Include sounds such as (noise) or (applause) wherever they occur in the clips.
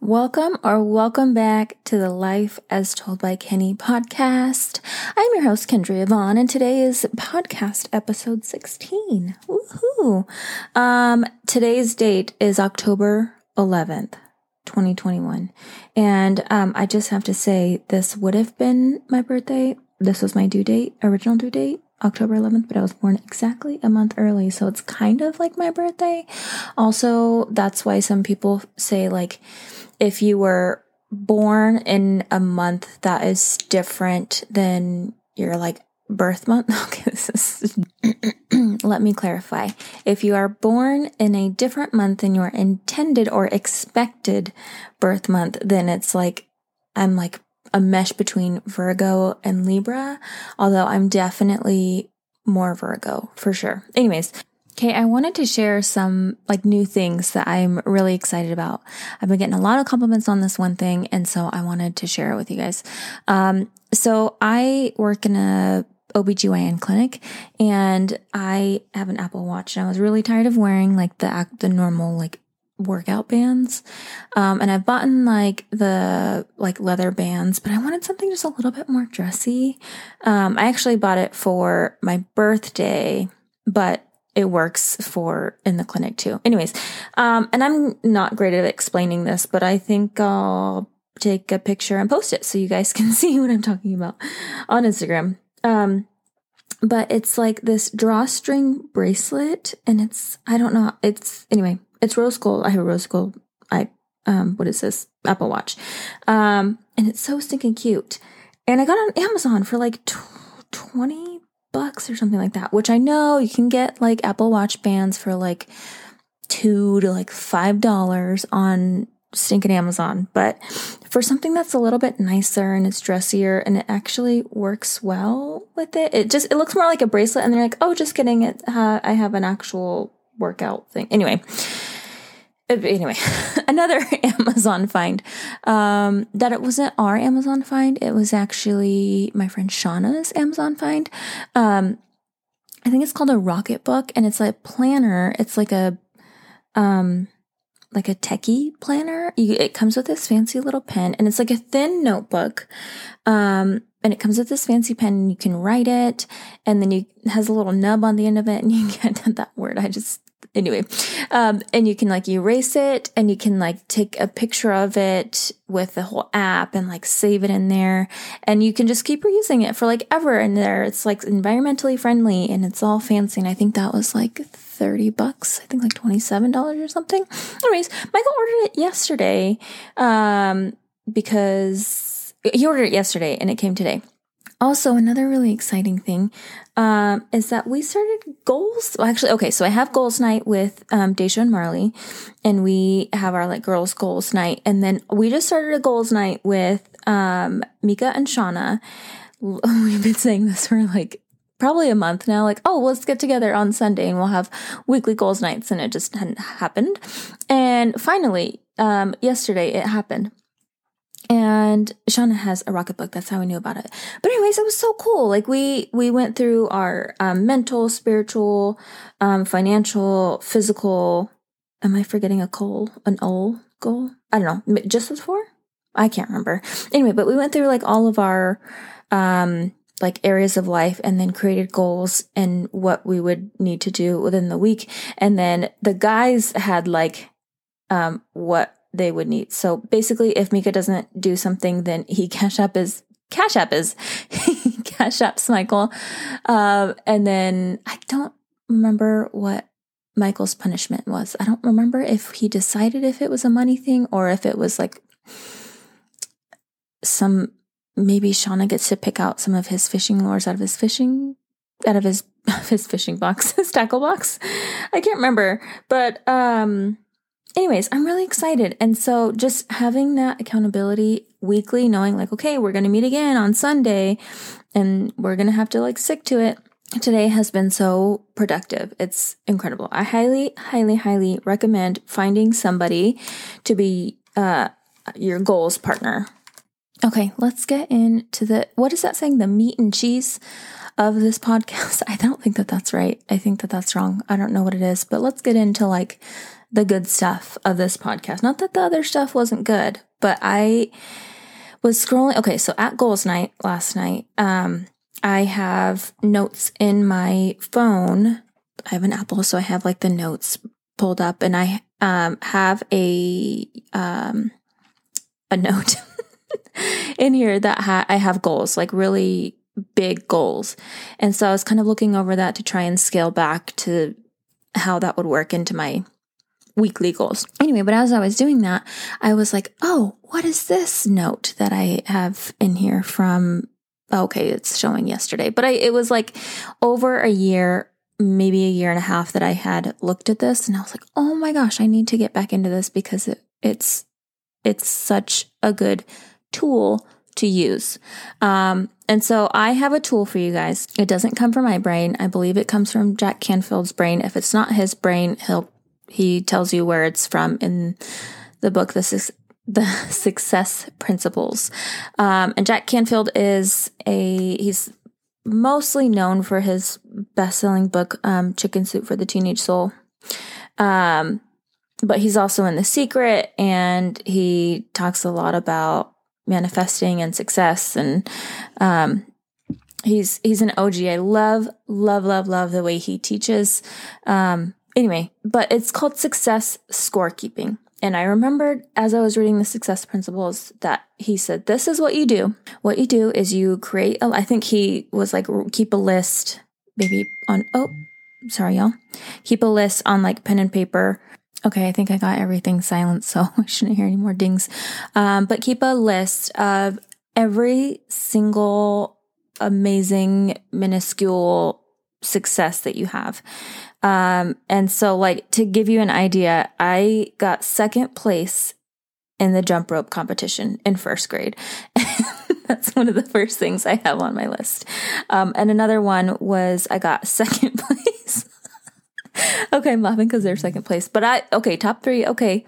Welcome or welcome back to the Life as Told by Kenny podcast. I'm your host, Kendra Vaughn, and today is podcast episode 16. Woohoo! Um, today's date is October 11th, 2021. And um, I just have to say, this would have been my birthday. This was my due date, original due date. October 11th, but I was born exactly a month early. So it's kind of like my birthday. Also, that's why some people say, like, if you were born in a month that is different than your like birth month. (laughs) Okay, this is. (clears throat) Let me clarify. If you are born in a different month than your intended or expected birth month, then it's like, I'm like a mesh between Virgo and Libra, although I'm definitely more Virgo for sure. Anyways, Okay, I wanted to share some like new things that I'm really excited about. I've been getting a lot of compliments on this one thing, and so I wanted to share it with you guys. Um, so I work in a OBGYN clinic and I have an Apple Watch and I was really tired of wearing like the the normal like workout bands. Um, and I've bought in like the like leather bands, but I wanted something just a little bit more dressy. Um, I actually bought it for my birthday, but it works for in the clinic too. Anyways, um, and I'm not great at explaining this, but I think I'll take a picture and post it so you guys (laughs) can see what I'm talking about on Instagram. Um, but it's like this drawstring bracelet, and it's I don't know. It's anyway. It's rose gold. I have a rose gold. I um, what is this Apple Watch? Um, and it's so stinking cute. And I got on Amazon for like twenty bucks or something like that, which I know you can get like Apple Watch bands for like two to like five dollars on stinking Amazon. But for something that's a little bit nicer and it's dressier and it actually works well with it, it just it looks more like a bracelet. And they're like, oh, just kidding, it uh, I have an actual workout thing. Anyway, anyway, (laughs) another (laughs) Amazon find. Um, that it wasn't our Amazon find. It was actually my friend Shauna's Amazon find. Um, I think it's called a Rocketbook, and it's like planner. It's like a, um, like a techie planner. You, it comes with this fancy little pen, and it's like a thin notebook. Um, and it comes with this fancy pen, and you can write it, and then you has a little nub on the end of it, and (laughs) you get that word. I just anyway um, and you can like erase it and you can like take a picture of it with the whole app and like save it in there. And you can just keep reusing it for like ever in there. It's like environmentally friendly and it's all fancy and i think that was like 30 bucks i think like $27 or something. Anyways michael ordered it yesterday um, because he ordered it yesterday and it came today also, another really exciting thing um, is that we started goals. Well, actually, okay, so I have goals night with um, Deja and Marley, and we have our like girls goals night, and then we just started a goals night with um, Mika and Shauna. (laughs) We've been saying this for like probably a month now like oh let's get together on sunday and we'll have weekly goals nights and it just hadn't happened and finally um, yesterday it happened and Shauna has a Rocketbook. That's how we knew about it. But anyways, it was so cool. Like we we went through our um, mental, spiritual, um, financial, physical. Am I forgetting a goal? An old goal? I don't know. Just those four? I can't remember. Anyway, but we went through like all of our um like areas of life and then created goals and what we would need to do within the week. And then the guys had like um what they would need. So basically, if Mika doesn't do something, then he (laughs) cash up is cash app is (laughs) cash apps Michael. Uh, and then I don't remember what Michael's punishment was. I don't remember if he decided if it was a money thing or if it was like some maybe Shauna gets to pick out some of his fishing lures out of his fishing out of his (laughs) his fishing box, his tackle box. I can't remember, but um anyways, I'm really excited. And so just having that accountability weekly, knowing like, okay, we're going to meet again on Sunday and we're going to have to like stick to it. Today has been so productive. It's incredible. I highly, highly, highly recommend finding somebody to be uh, your goals partner. Okay, let's get into the what is that saying? The meat and cheese of this (laughs) podcast. I don't think that that's right. I think that that's wrong. I don't know what it is, but let's get into like the good stuff of this podcast. Not that the other stuff wasn't good, but I was scrolling. Okay, so at goals night last night, um, I have notes in my phone. I have an Apple, so I have like the notes pulled up, and I um, have a um, a note (laughs) in here that ha- I have goals, like really big goals, and so I was kind of looking over that to try and scale back to how that would work into my weekly goals. Anyway, but as I was doing that, I was like, oh, what is this note that I have in here from? Okay, it's showing yesterday, but I, it was like over a year, maybe a year and a half that I had looked at this and I was like, oh my gosh, I need to get back into this because it, it's, it's such a good tool to use. Um, and so I have a tool for you guys. It doesn't come from my brain. I believe it comes from Jack Canfield's brain. If it's not his brain, he'll he tells you where it's from in the book. This (laughs) is the success principles. Um, and Jack Canfield is a he's mostly known for his best-selling book um, Chicken Soup for the Teenage Soul. Um, but he's also in The Secret and he talks a lot about manifesting and success and um, he's he's an OG. I love love love love the way he teaches. Um, anyway, but it's called success scorekeeping. And I remembered as I was reading the success principles that he said, This is what you do. What you do is you create, a, I think he was like, keep a list, maybe on, oh, sorry, y'all. Keep a list on like pen and paper. Okay, I think I got everything silent, so (laughs) I shouldn't hear any more dings. Um, but keep a list of every single amazing, minuscule success that you have. Um, and so like to give you an idea, I got second place in the jump rope competition in first grade. (laughs) That's one of the first things I have on my list. Um, and another one was I got (laughs) second place. okay, I'm laughing because they're second place. But I okay, top three, okay.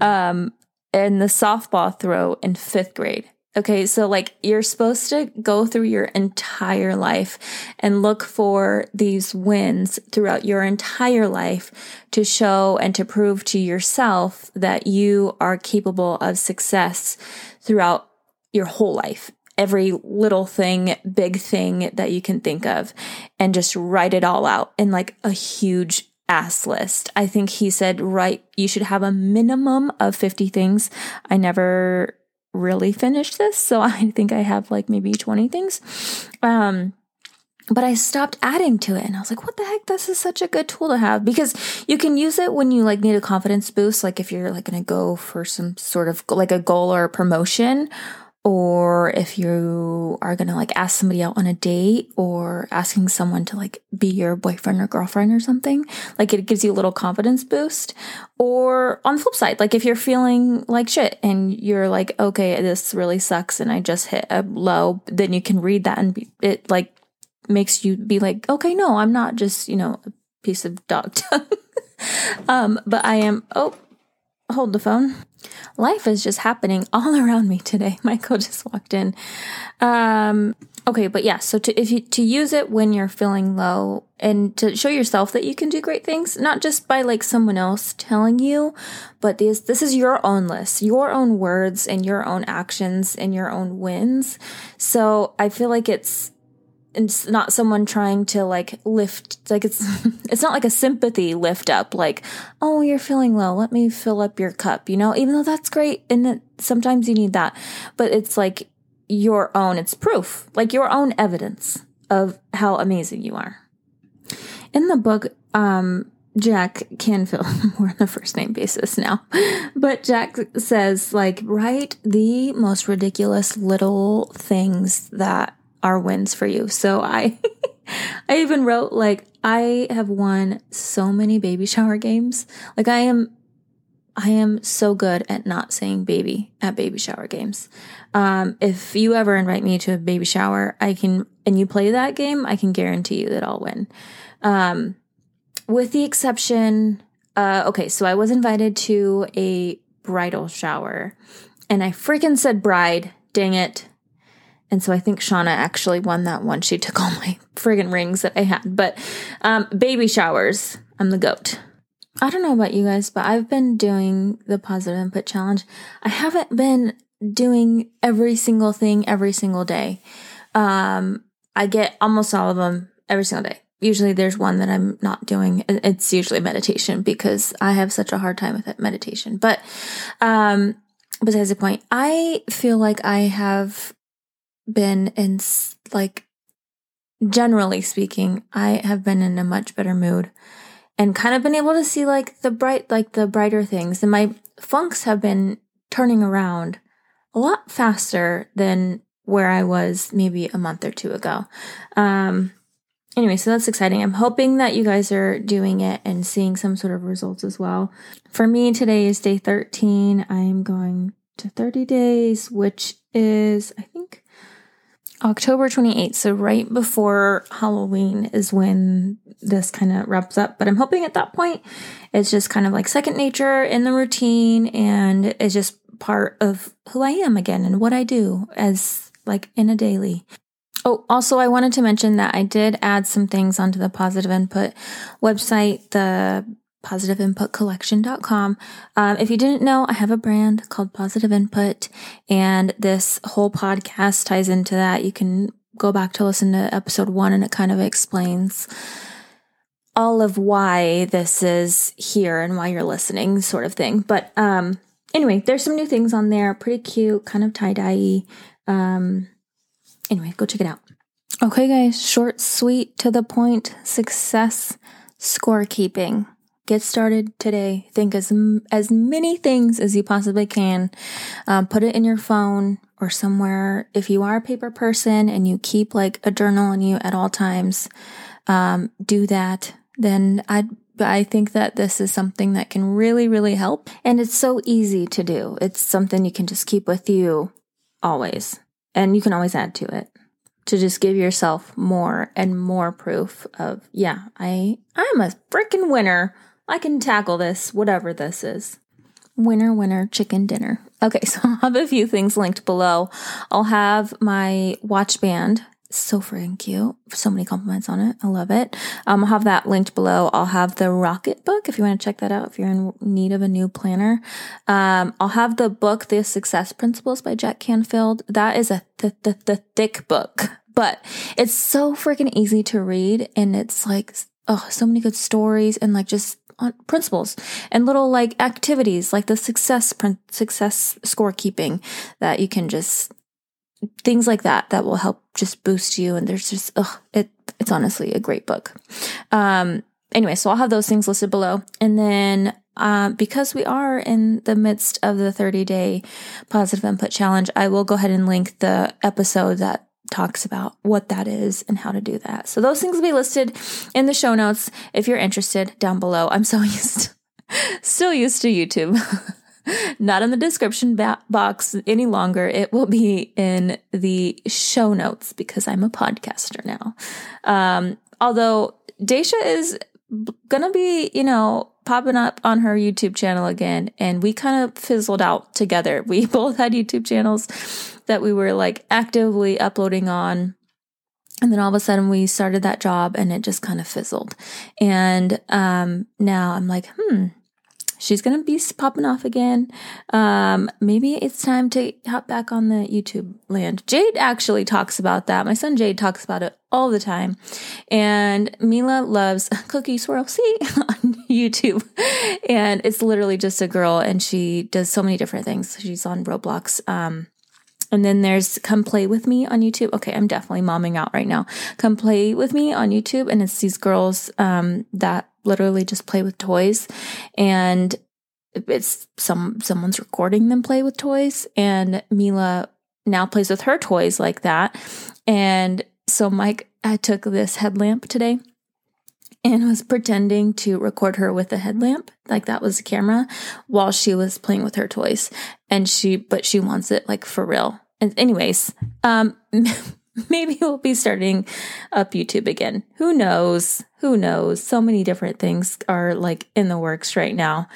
Um, in the softball throw in fifth grade. Okay, so like you're supposed to go through your entire life and look for these wins throughout your entire life to show and to prove to yourself that you are capable of success throughout your whole life. Every little thing, big thing that you can think of, and just write it all out in like a huge ass list. I think he said, right, you should have a minimum of 50 things. I never really finish this. So (laughs) I think I have like maybe 20 things. Um, but I stopped adding to it and I was like, what the heck? This is such a good tool to have because you can use it when you like need a confidence boost. Like if you're like going to go for some sort of like a goal or a promotion or if you are going to like ask somebody out on a date or asking someone to like be your boyfriend or girlfriend or something, like it gives you a little confidence boost. Or on the flip side, like if you're feeling like shit and you're like, okay, this really sucks and I just hit a low, then you can read that and be, it like makes you be like, okay, no, I'm not just, you know, a piece of dog (laughs) tongue. um, but I am, oh, hold the phone. Life is just happening (laughs) all around me today. (laughs) Michael just walked in. Um, okay, but yeah, so to if you to use it when you're feeling low and to show yourself that you can do great things, not just by like someone else telling you, but this this is your own list, your own words and your own actions and your own wins. So I feel like it's it's not someone trying to like lift like it's (laughs) it's not like a sympathy lift up like oh you're feeling low let me fill up your cup you know? Even though that's great and it, sometimes you need that but it's like your own it's proof like your own evidence of how amazing you are. In the book um Jack Canfield, (laughs) more on the first name basis now, (laughs) but Jack says, like, write the most ridiculous little things that are wins for you. So I (laughs) I even wrote like I have won so many baby shower games. Like I am I am so good at not saying baby at baby shower games. Um, if you ever invite me to a baby shower, I can, and you play that game, I can guarantee you that I'll win. Um, with the exception, uh, okay, so I was invited to a bridal shower and I freaking said bride. Dang it. And so I think Shauna actually won that one. She took all my (laughs) friggin' rings that I had. But um, baby showers, I'm the goat. I don't know about you guys, but I've been doing the positive input challenge. I haven't been doing every single thing every single day. Um, I get almost all of them every single day. Usually there's one that I'm not doing. It's usually meditation because I have such a hard time with it, meditation. But, um, besides the point, I feel like I have been in like, generally speaking, I have been in a much better mood and kind of been able to see like the bright, like the brighter things. And my funks have been turning around a lot faster than where I was maybe a month or two ago. Um, anyway, so that's exciting. I'm hoping that you guys are doing it and seeing some sort of results as well. For me, today is day 13. I'm going to 30 days, which is, I think, October 28th. So, right before Halloween is when this kind of wraps up. But I'm hoping at that point it's just kind of like second nature in the routine and it's just part of who I am again and what I do as like in a daily. Oh, also, I wanted to mention that I did add some things onto the Positive Input website, the positiveinputcollection.com. Um, if you didn't know, I have a brand called Positive Input, and this whole podcast ties into that. You can go back to listen to episode one, and it kind of explains all of why this is here and why you're listening, sort of thing. But um, anyway, there's some new things on there, pretty cute, kind of tie dye. Um, anyway, go check it out. Okay, guys, short, sweet, to the point, success scorekeeping. Get started today. Think as as many things as you possibly can. Um, put it in your phone or somewhere. If you are a paper person and you keep like a journal on you at all times, um, do that. Then I I think that this is something that can really really help, and it's so easy to do. It's something you can just keep with you always, and you can always add to it to just give yourself more and more proof of yeah i i'm a freaking winner I can tackle this, whatever this is. Winner, winner, chicken dinner. Okay, (laughs) so I'll have a few things linked below. I'll have my watch band. So freaking cute. So many compliments on it. I love it. Um, I'll have that linked below. I'll have the Rocketbook if you want to check that out if you're in need of a new planner. Um, I'll have the book, The Success Principles by Jack Canfield. That is a th- th- th- thick book, but it's so freaking easy to read. And it's like, oh, so many good stories and like just principles and little like activities like the success success scorekeeping that you can just things like that that will help just boost you. And there's just ugh, it it's honestly a great book. Um anyway so i'll have those things listed below. And then uh, because we are in the midst of the 30 day positive input challenge i will go ahead and link the episode that talks about what that is and how to do that. So those things will be listed in the show notes if you're interested down below. I'm so (laughs) used still used to YouTube. (laughs) Not in the description box any longer. It will be in the show notes because I'm a podcaster now. Um, although Daisha is gonna be, you know, popping up on her YouTube channel again, and we kind of fizzled out together. (laughs) We both had YouTube channels that we were like actively uploading on. And then all of a sudden we started that job and it just kind of fizzled. And um, now I'm like, hmm, she's to be popping off again. Um, maybe it's time to hop back on the YouTube land. Jade actually talks about that. My son Jade talks about it all the time. And Mila loves (laughs) Cookie Swirl (laughs) C on YouTube. And it's literally just a girl and she does so many different things. She's on Roblox. Um, and then there's Come Play With Me on YouTube. Okay, I'm definitely momming out right now. Come Play With Me on YouTube. And it's these girls um, that literally just play with toys. And it's some someone's recording them play with toys. And Mila now plays with her toys like that. And so Mike I took this headlamp today and was pretending to record her with a headlamp like that was a camera while she was playing with her toys and she but she wants it like for real and anyways um (laughs) (laughs) maybe we'll be starting up youtube again who knows who knows so many different things are like in the works right now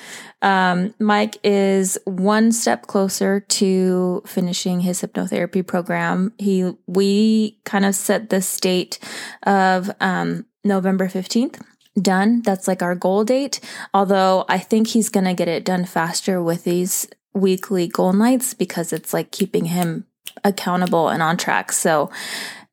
um, mike is one step closer to finishing his hypnotherapy program he we kind of set the state of um, November 15th. done. That's like our goal date. Although I think he's going to get it done faster with these weekly goal nights because it's like keeping him accountable and on track. So,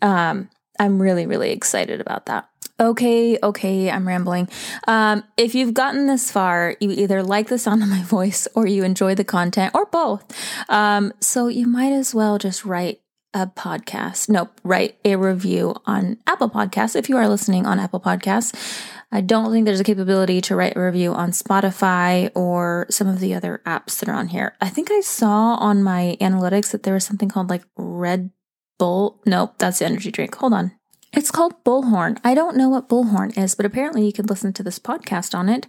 um, I'm really, really excited about that. Okay, okay, I'm rambling. Um, if you've gotten this far, you either like the sound of my (laughs) voice or you enjoy the content or both. Um, so you might as well just write a podcast. Nope, write a review on Apple Podcasts if you are listening on Apple Podcasts. I don't think there's a capability to write a review on Spotify or some of the other apps that are on here. I think I saw on my analytics that there was something called like Red Bull. Nope, that's the energy drink. Hold on. It's called Bullhorn. I don't know what Bullhorn is, but apparently you can listen to this podcast on it.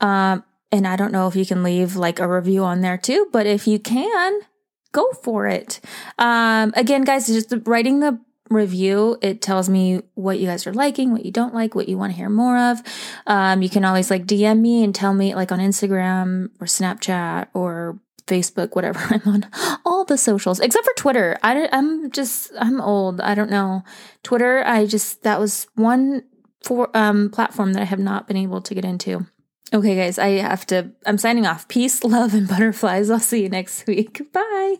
Um, and I don't know if you can leave like a review on there too, but if you can, go for it. Um, again, guys, just writing the review. It tells me what you guys are liking what you don't like what you want to hear more of. Um, you can always like dm me and tell me like on instagram or snapchat or facebook whatever. (laughs) I'm on all the socials except for twitter. I, i'm just i'm old. I don't know. Twitter i just that was one for um platform that i have not been able to get into. Okay guys i have to i'm signing off. Peace (laughs) love and butterflies. I'll see you next week. Bye